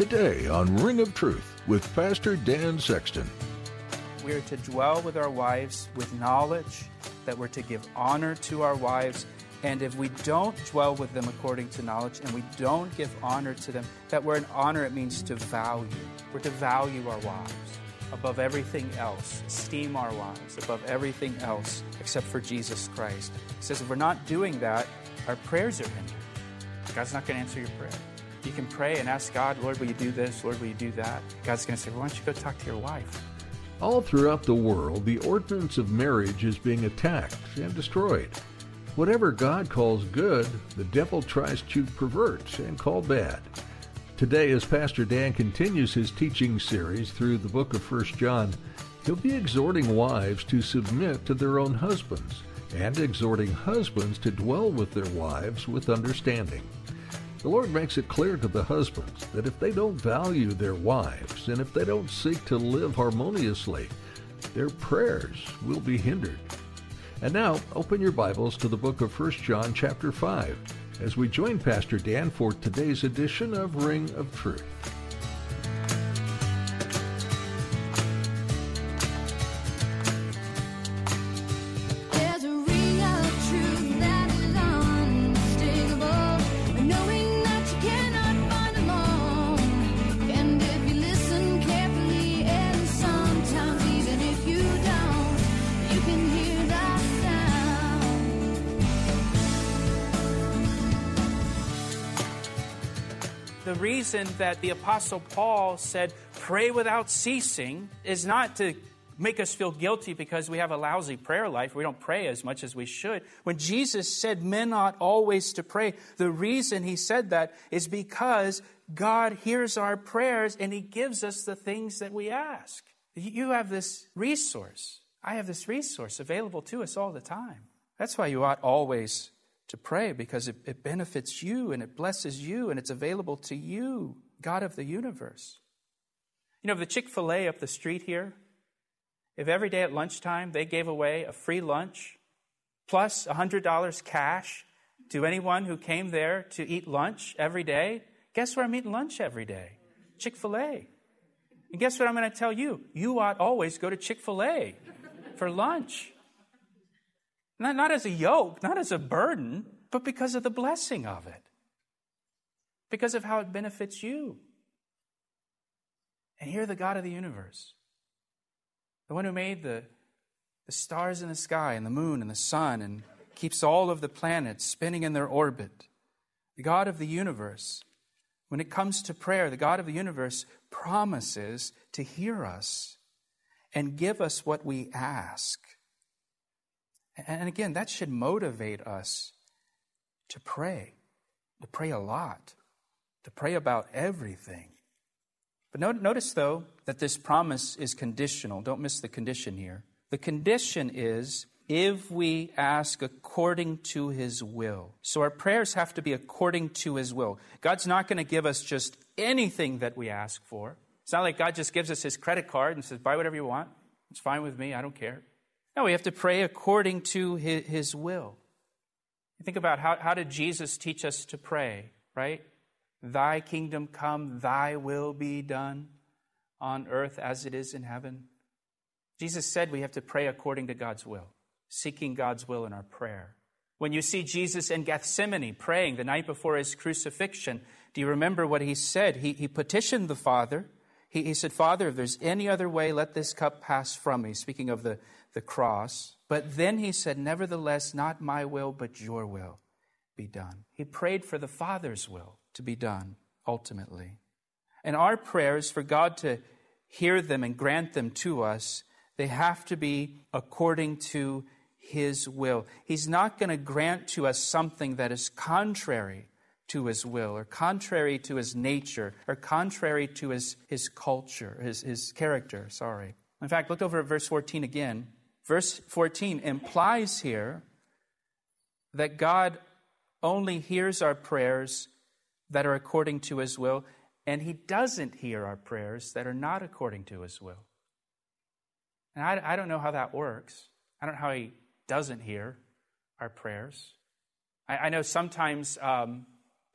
Today on Ring of Truth with Pastor Dan Sexton. We are to dwell with our wives with knowledge, that we're to give honor to our wives. And if we don't dwell with them according to knowledge and we don't give honor to them, that word honor, it means to value. We're to value our wives above everything else, esteem our wives above everything else except for Jesus Christ. He says if we're not doing that, our prayers are hindered. God's not going to answer your prayer. You can pray and ask God, Lord, will you do this? Lord, will you do that? God's going to say, well, why don't you go talk to your wife? All throughout the world, the ordinance of marriage is being attacked and destroyed. Whatever God calls good, the devil tries to pervert and call bad. Today, as Pastor Dan continues his teaching series through the book of 1 John, he'll be exhorting wives to submit to their own husbands and exhorting husbands to dwell with their wives with understanding. The Lord makes it clear to the husbands that if they don't value their wives and if they don't seek to live harmoniously, their prayers will be hindered. And now, open your Bibles to the book of 1 John chapter 5 as we join Pastor Dan for today's edition of Ring of Truth. Reason that the Apostle Paul said, pray without ceasing, is not to make us feel guilty because we have a lousy prayer life. We don't pray as much as we should. When Jesus said men ought always to pray, the reason he said that is because God hears our prayers and he gives us the things that we ask. You have this resource. I have this resource available to us all the time. That's why you ought always to pray because it, it benefits you and it blesses you and it's available to you, God of the universe. You know, the Chick fil A up the street here, if every day at lunchtime they gave away a free lunch plus $100 cash to anyone who came there to eat lunch every day, guess where I'm eating lunch every day? Chick fil A. And guess what I'm going to tell you? You ought always go to Chick fil A for lunch. Not, not as a yoke, not as a burden, but because of the blessing of it. Because of how it benefits you. And here, the God of the universe, the one who made the, the stars in the sky and the moon and the sun and keeps all of the planets spinning in their orbit, the God of the universe, when it comes to prayer, the God of the universe promises to hear us and give us what we ask. And again, that should motivate us to pray, to pray a lot, to pray about everything. But notice, though, that this promise is conditional. Don't miss the condition here. The condition is if we ask according to his will. So our prayers have to be according to his will. God's not going to give us just anything that we ask for. It's not like God just gives us his credit card and says, buy whatever you want. It's fine with me. I don't care. No, we have to pray according to his, his will. Think about how, how did Jesus teach us to pray, right? Thy kingdom come, thy will be done on earth as it is in heaven. Jesus said we have to pray according to God's will, seeking God's will in our prayer. When you see Jesus in Gethsemane praying the night before his crucifixion, do you remember what he said? He, he petitioned the Father. He, he said, Father, if there's any other way, let this cup pass from me. Speaking of the, the cross. But then he said, Nevertheless, not my will, but your will be done. He prayed for the Father's will to be done ultimately. And our prayers for God to hear them and grant them to us, they have to be according to His will. He's not going to grant to us something that is contrary to his will, or contrary to his nature, or contrary to his, his culture, his, his character, sorry. In fact, look over at verse 14 again. Verse 14 implies here that God only hears our prayers that are according to his will, and he doesn't hear our prayers that are not according to his will. And I, I don't know how that works. I don't know how he doesn't hear our prayers. I, I know sometimes, um,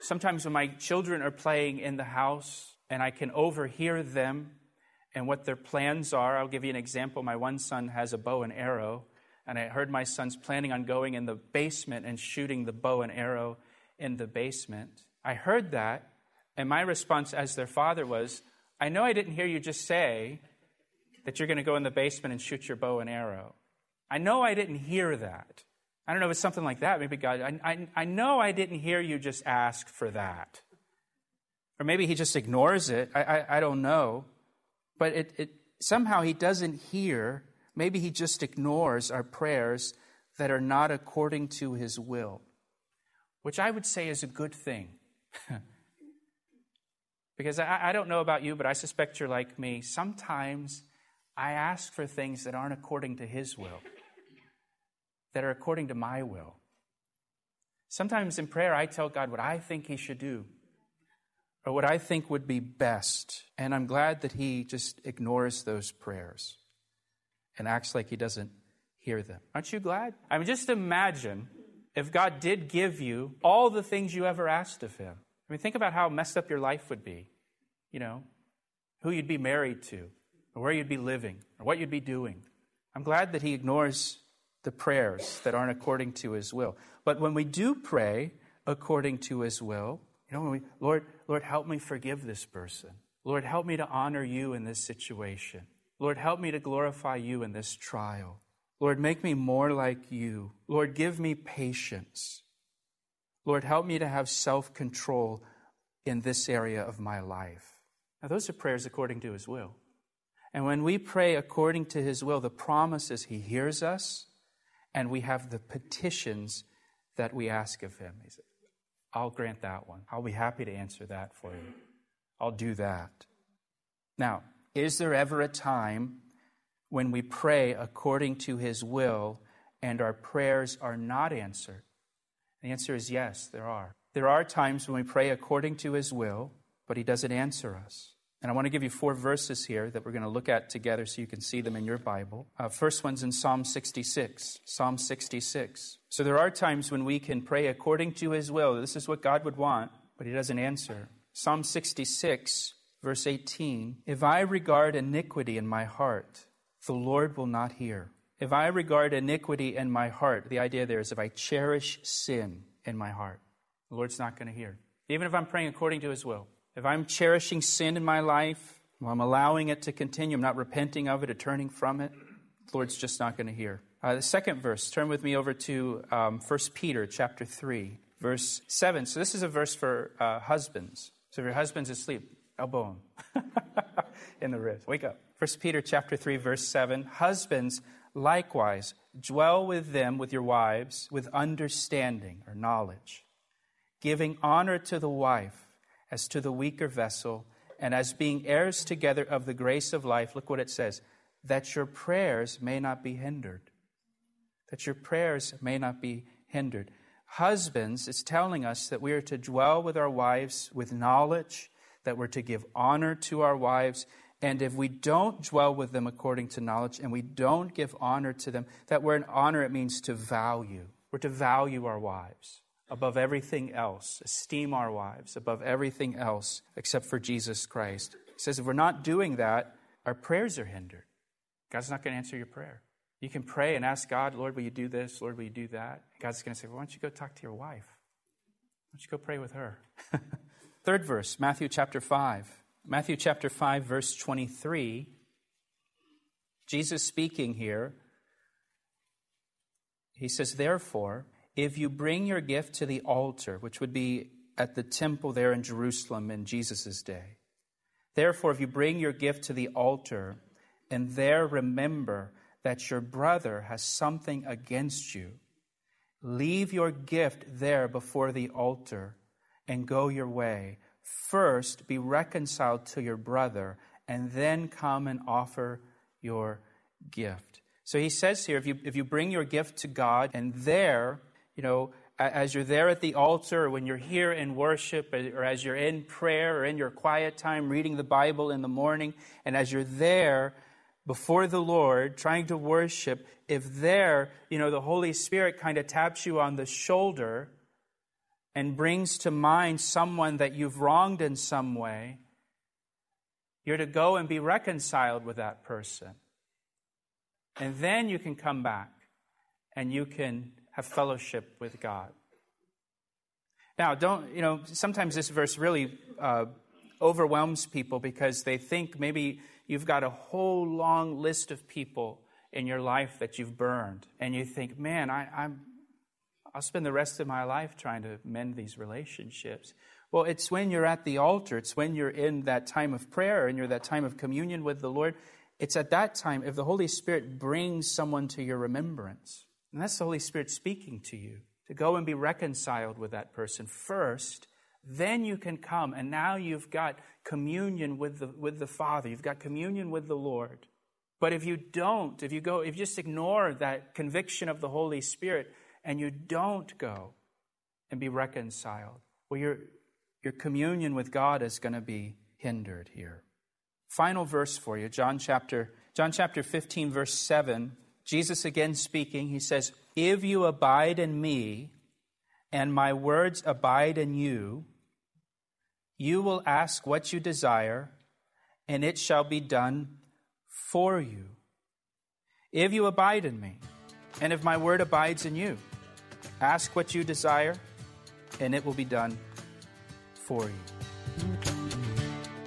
sometimes when my children are playing in the house and I can overhear them and what their plans are, I'll give you an example. My one son has a bow and arrow, and I heard my son's planning on going in the basement and shooting the bow and arrow in the basement. I heard that, and my response as their father was, I know I didn't hear you just say that you're going to go in the basement and shoot your bow and arrow. I know I didn't hear that. I don't know if it's something like that. Maybe God, I, I, I know I didn't hear you just ask for that. Or maybe he just ignores it. I, I, I don't know. But it, it, somehow he doesn't hear. Maybe he just ignores our prayers that are not according to his will, which I would say is a good thing. because I, I don't know about you, but I suspect you're like me. Sometimes I ask for things that aren't according to his will that are according to my will. Sometimes in prayer, I tell God what I think He should do or what I think would be best. And I'm glad that He just ignores those prayers and acts like He doesn't hear them. Aren't you glad? I mean, just imagine if God did give you all the things you ever asked of Him. I mean, think about how messed up your life would be. You know, who you'd be married to, or where you'd be living, or what you'd be doing. I'm glad that He ignores the prayers that aren't according to his will. But when we do pray according to his will, we, Lord, Lord, help me forgive this person. Lord, help me to honor you in this situation. Lord, help me to glorify you in this trial. Lord, make me more like you. Lord, give me patience. Lord, help me to have self control in this area of my life. Now, those are prayers according to His will. And when we pray according to His will, the promise is He hears us, and we have the petitions that we ask of him. I'll grant that one. I'll be happy to answer that for you. I'll do that. Now, is there ever a time when we pray according to his will and our prayers are not answered? The answer is yes, there are. There are times when we pray according to his will, but he doesn't answer us. And I want to give you four verses here that we're going to look at together so you can see them in your Bible. Uh, first one's in Psalm 66. Psalm 66. So there are times when we can pray according to his will. This is what God would want, but he doesn't answer. Psalm 66, verse 18. If I regard iniquity in my heart, the Lord will not hear. If I regard iniquity in my heart, the idea there is if I cherish sin in my heart, the Lord's not going to hear. Even if I'm praying according to his will. If I'm cherishing sin in my life, I'm allowing it to continue, I'm not repenting of it or turning from it, the Lord's just not going to hear. Uh, the second verse, turn with me over to um, 1 Peter chapter 3, verse 7. So this is a verse for uh, husbands. So if your husband's asleep, elbow him in the ribs. Wake up. 1 Peter chapter 3, verse 7. Husbands, likewise, dwell with them, with your wives, with understanding or knowledge, giving honor to the wife as to the weaker vessel, and as being heirs together of the grace of life, look what it says, that your prayers may not be hindered. That your prayers may not be hindered. Husbands, it's telling us that we are to dwell with our wives with knowledge, that we're to give honor to our wives, and if we don't dwell with them according to knowledge and we don't give honor to them, that word honor, it means to value. We're to value our wives above everything else, esteem our wives above everything else except for Jesus Christ. He says if we're not doing that, our prayers are hindered. God's not going to answer your prayer. You can pray and ask God, Lord, will you do this? Lord, will you do that? God's going to say, well, why don't you go talk to your wife? Why don't you go pray with her? Third verse, Matthew chapter 5. Matthew chapter 5, verse 23. Jesus speaking here. He says, Therefore, if you bring your gift to the altar, which would be at the temple there in Jerusalem in Jesus' day, therefore, if you bring your gift to the altar and there remember that your brother has something against you, leave your gift there before the altar and go your way. First, be reconciled to your brother, and then come and offer your gift. So he says here if you, if you bring your gift to God, and there, you know, as you're there at the altar, or when you're here in worship, or as you're in prayer, or in your quiet time reading the Bible in the morning, and as you're there before the Lord trying to worship, if there, you know, the Holy Spirit kind of taps you on the shoulder and brings to mind someone that you've wronged in some way, you're to go and be reconciled with that person. And then you can come back and you can have fellowship with God. Now, don't, you know, sometimes this verse really uh, overwhelms people because they think maybe you've got a whole long list of people in your life that you've burned. And you think, man, I, I'm, I'll spend the rest of my life trying to mend these relationships. Well, it's when you're at the altar, it's when you're in that time of prayer and you're that time of communion with the Lord. It's at that time, if the Holy Spirit brings someone to your remembrance, and that's the Holy Spirit speaking to you, to go and be reconciled with that person first, then you can come, and now you've got communion with the, with the Father, you've got communion with the Lord. But if you don't, if you go, if you just ignore that conviction of the Holy Spirit and you don't go and be reconciled, well, your, your communion with God is going to be hindered here. Final verse for you, John chapter, John chapter 15, verse 7. Jesus again speaking, he says, If you abide in me, and my words abide in you, you will ask what you desire, and it shall be done for you. If you abide in me, and if my word abides in you, ask what you desire, and it will be done for you.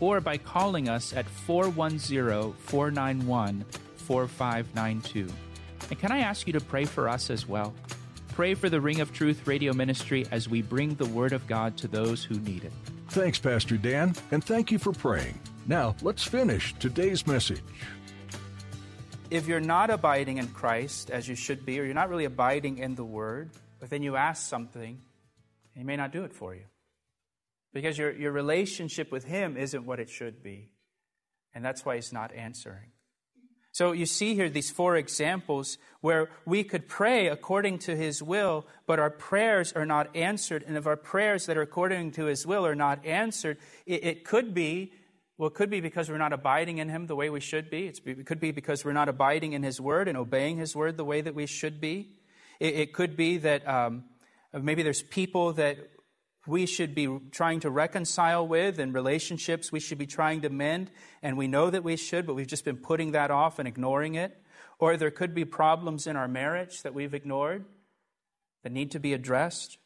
or by calling us at 410 491 4592. And can I ask you to pray for us as well? Pray for the Ring of Truth radio ministry as we bring the Word of God to those who need it. Thanks, Pastor Dan, and thank you for praying. Now, let's finish today's message. If you're not abiding in Christ as you should be, or you're not really abiding in the Word, but then you ask something, He may not do it for you. Because your, your relationship with Him isn't what it should be. And that's why He's not answering. So you see here these four examples where we could pray according to His will, but our prayers are not answered. And if our prayers that are according to His will are not answered, it, it could be, well, it could be because we're not abiding in Him the way we should be. It's, it could be because we're not abiding in His Word and obeying His Word the way that we should be. It, it could be that um, maybe there's people that we should be trying to reconcile with and relationships we should be trying to mend, and we know that we should, but we've just been putting that off and ignoring it. Or there could be problems in our marriage that we've ignored that need to be addressed.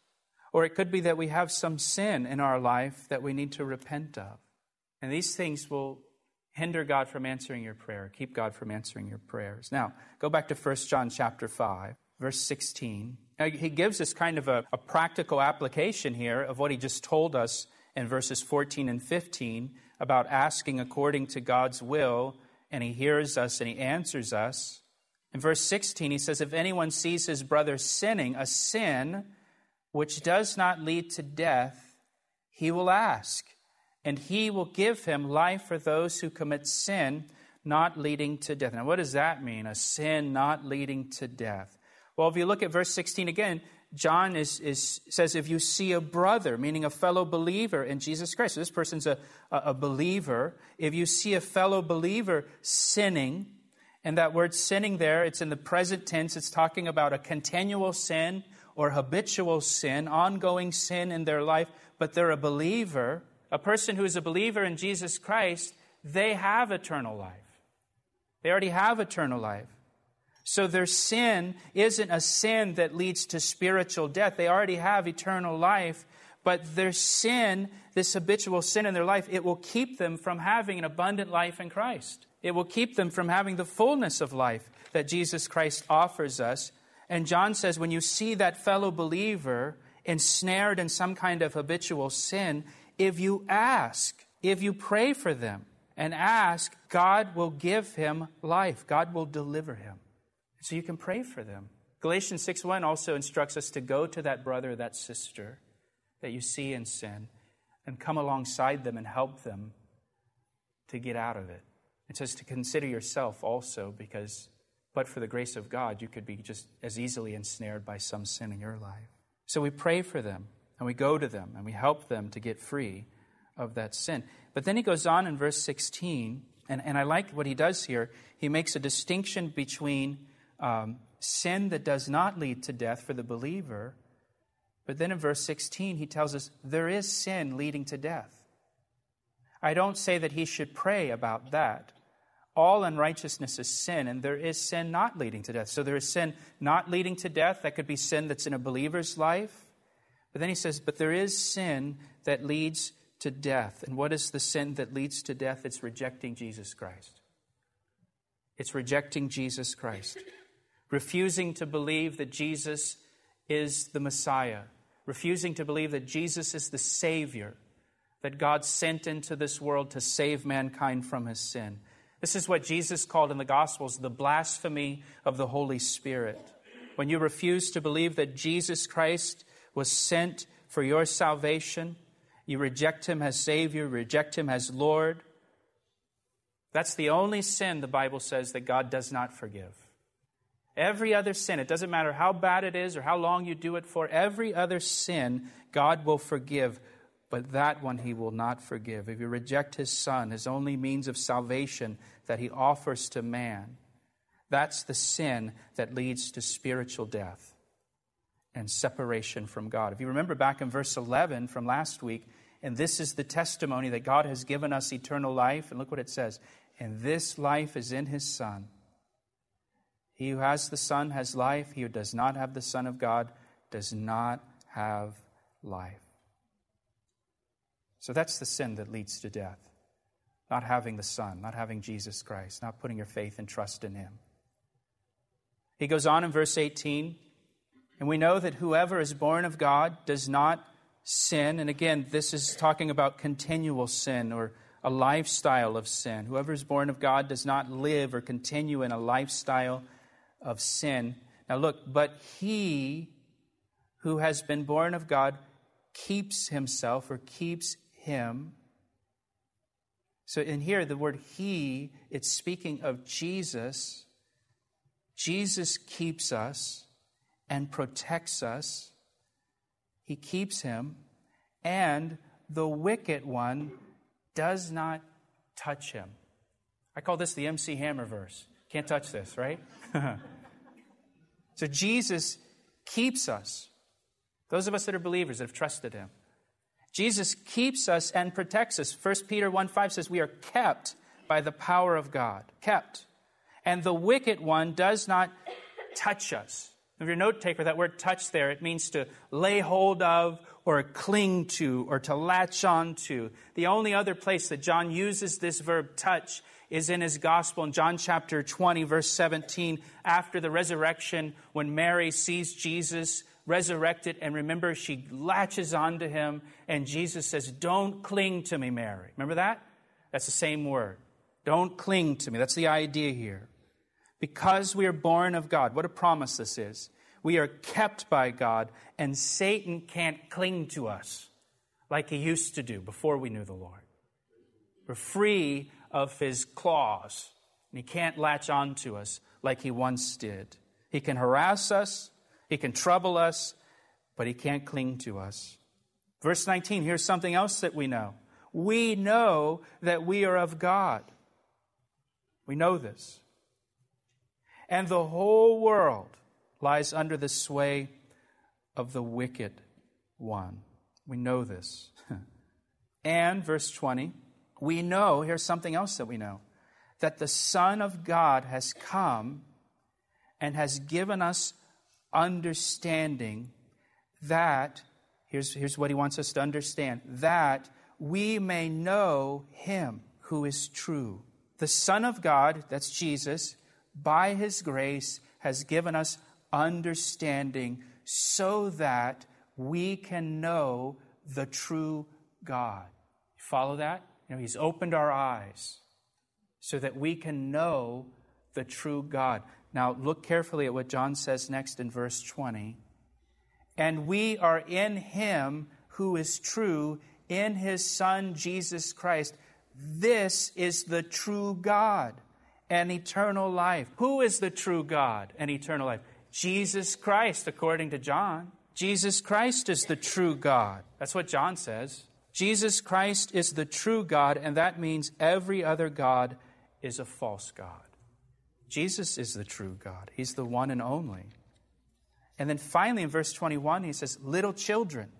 Or it could be that we have some sin in our life that we need to repent of. And these things will hinder God from answering your prayer, keep God from answering your prayers. Now, go back to 1 John chapter 5, verse 16. He gives us kind of a, a practical application here of what he just told us in verses 14 and 15 about asking according to God's will, and he hears us and he answers us. In verse 16, he says, If anyone sees his brother sinning, a sin which does not lead to death, he will ask, and he will give him life for those who commit sin not leading to death. Now, what does that mean? A sin not leading to death. Well, if you look at verse 16 again, John is, is, says, if you see a brother, meaning a fellow believer in Jesus Christ, so this person's a, a believer. If you see a fellow believer sinning, and that word sinning there, it's in the present tense, it's talking about a continual sin or habitual sin, ongoing sin in their life, but they're a believer. A person who is a believer in Jesus Christ, they have eternal life. They already have eternal life. So their sin isn't a sin that leads to spiritual death. They already have eternal life, But their sin, this habitual sin in their life, it will keep them from having an abundant life in Christ. It will keep them from having the fullness of life that Jesus Christ offers us. And John says, when you see that fellow believer ensnared in some kind of habitual sin, if you ask, if you pray for them and ask, God will give him life. God will deliver him. So you can pray for them. Galatians 6 1 also instructs us to go to that brother, that sister that you see in sin, and come alongside them and help them to get out of it. It says to consider yourself also, because but for the grace of God, you could be just as easily ensnared by some sin in your life. So we pray for them, and we go to them, and we help them to get free of that sin. But then he goes on in verse 16, and, and I like what he does here. He makes a distinction between um, sin that does not lead to death for the believer. But then in verse 16, he tells us there is sin leading to death. I don't say that he should pray about that. All unrighteousness is sin, and there is sin not leading to death. So there is sin not leading to death. That could be sin that's in a believer's life. But then he says, but there is sin that leads to death. And what is the sin that leads to death? It's rejecting Jesus Christ. It's rejecting Jesus Christ refusing to believe that Jesus is the Messiah, refusing to believe that Jesus is the Savior that God sent into this world to save mankind from his sin. This is what Jesus called in the Gospels the blasphemy of the Holy Spirit. When you refuse to believe that Jesus Christ was sent for your salvation, you reject him as Savior, reject him as Lord. That's the only sin the Bible says that God does not forgive. Every other sin, it doesn't matter how bad it is or how long you do it for, every other sin God will forgive, but that one He will not forgive. If you reject His Son, His only means of salvation that He offers to man, that's the sin that leads to spiritual death and separation from God. If you remember back in verse 11 from last week, and this is the testimony that God has given us eternal life, and look what it says, and this life is in His Son. He who has the Son has life. He who does not have the Son of God does not have life. So that's the sin that leads to death. Not having the Son, not having Jesus Christ, not putting your faith and trust in Him. He goes on in verse 18, and we know that whoever is born of God does not sin. And again, this is talking about continual sin or a lifestyle of sin. Whoever is born of God does not live or continue in a lifestyle of sin. Now look, but he who has been born of God keeps himself or keeps him. So in here, the word he, it's speaking of Jesus. Jesus keeps us and protects us. He keeps him, and the wicked one does not touch him. I call this the MC Hammer verse. Can't touch this, right? so Jesus keeps us. Those of us that are believers that have trusted him. Jesus keeps us and protects us. 1 Peter 1 5 says, We are kept by the power of God. Kept. And the wicked one does not touch us. If you're a note taker, that word touch there, it means to lay hold of or cling to or to latch on to. The only other place that John uses this verb touch is in his gospel in John chapter 20, verse 17. After the resurrection, when Mary sees Jesus resurrected, and remember, she latches onto him, and Jesus says, Don't cling to me, Mary. Remember that? That's the same word. Don't cling to me. That's the idea here. Because we are born of God, what a promise this is. We are kept by God, and Satan can't cling to us like he used to do before we knew the Lord. We're free of his claws. And he can't latch on to us like he once did. He can harass us, he can trouble us, but he can't cling to us. Verse 19, here's something else that we know. We know that we are of God. We know this. And the whole world lies under the sway of the wicked one. We know this. and, verse 20, we know, here's something else that we know, that the Son of God has come and has given us understanding that, Here's, here's what he wants us to understand that we may know him who is true. The Son of God, that's Jesus, by his grace has given us understanding so that we can know the true God. Follow that? Know, he's opened our eyes so that we can know the true God. Now, look carefully at what John says next in verse 20. And we are in him who is true, in his Son, Jesus Christ. This is the true God and eternal life. Who is the true God and eternal life? Jesus Christ, according to John. Jesus Christ is the true God. That's what John says. Jesus Christ is the true God, and that means every other God is a false God. Jesus is the true God, He's the one and only. And then finally, in verse 21, he says, Little children,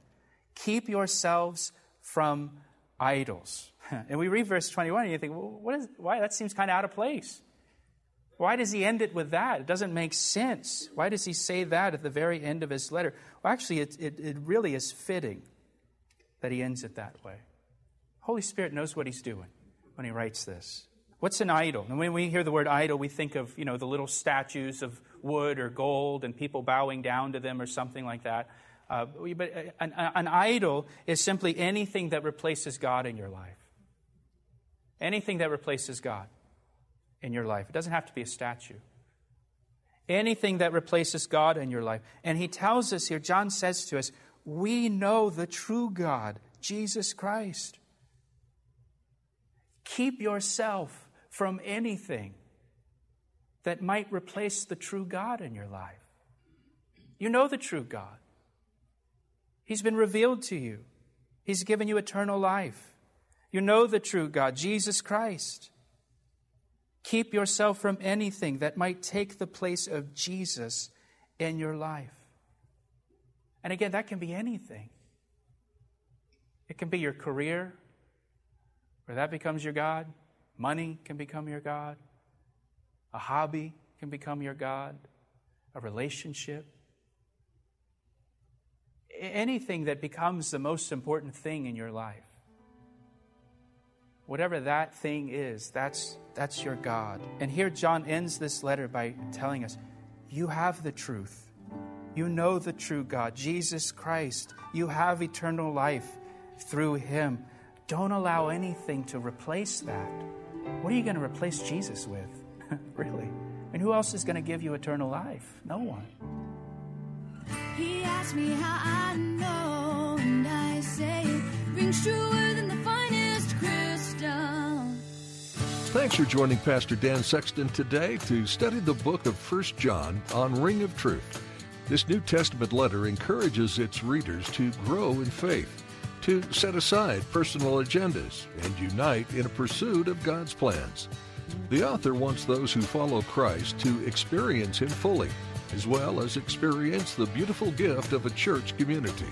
keep yourselves from idols. And we read verse 21 and you think, well, what is, why? That seems kind of out of place. Why does he end it with that? It doesn't make sense. Why does he say that at the very end of his letter? Well, actually, it, it, it really is fitting that he ends it that way. Holy Spirit knows what he's doing when he writes this. What's an idol? And when we hear the word idol, we think of, you know, the little statues of wood or gold and people bowing down to them or something like that. Uh, but an, an idol is simply anything that replaces God in your life. Anything that replaces God in your life. It doesn't have to be a statue. Anything that replaces God in your life. And he tells us here, John says to us, we know the true God, Jesus Christ. Keep yourself from anything that might replace the true God in your life. You know the true God. He's been revealed to you. He's given you eternal life. You know the true God, Jesus Christ. Keep yourself from anything that might take the place of Jesus in your life. And again, that can be anything. It can be your career, where that becomes your God. Money can become your God. A hobby can become your God. A relationship. Anything that becomes the most important thing in your life. Whatever that thing is, that's, that's your God. And here John ends this letter by telling us you have the truth. You know the true God, Jesus Christ. You have eternal life through Him. Don't allow anything to replace that. What are you going to replace Jesus with? really? And who else is going to give you eternal life? No one. He asked me how I know, and I say it rings truer than the finest crystal. Thanks for joining Pastor Dan Sexton today to study the book of First John on Ring of Truth. This New Testament letter encourages its readers to grow in faith, to set aside personal agendas, and unite in a pursuit of God's plans. The author wants those who follow Christ to experience Him fully, as well as experience the beautiful gift of a church community.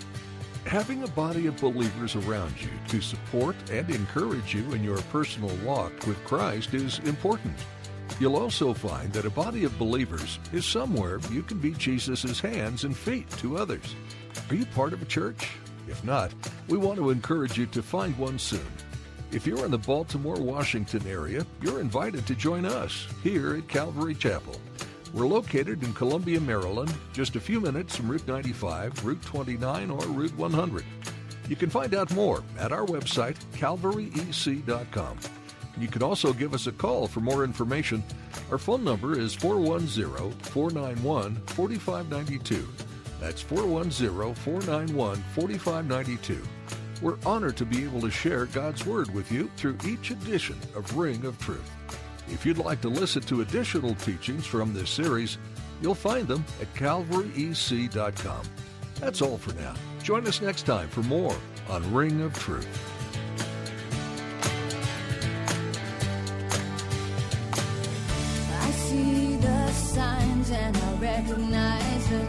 Having a body of believers around you to support and encourage you in your personal walk with Christ is important. You'll also find that a body of believers is somewhere you can be Jesus' hands and feet to others. Are you part of a church? If not, we want to encourage you to find one soon. If you're in the Baltimore, Washington area, you're invited to join us here at Calvary Chapel. We're located in Columbia, Maryland, just a few minutes from Route 95, Route 29, or Route 100. You can find out more at our website, calvaryec.com. You can also give us a call for more information. Our phone number is 410 491 4592. That's 410 491 4592. We're honored to be able to share God's Word with you through each edition of Ring of Truth. If you'd like to listen to additional teachings from this series, you'll find them at calvaryec.com. That's all for now. Join us next time for more on Ring of Truth. The signs and I recognize the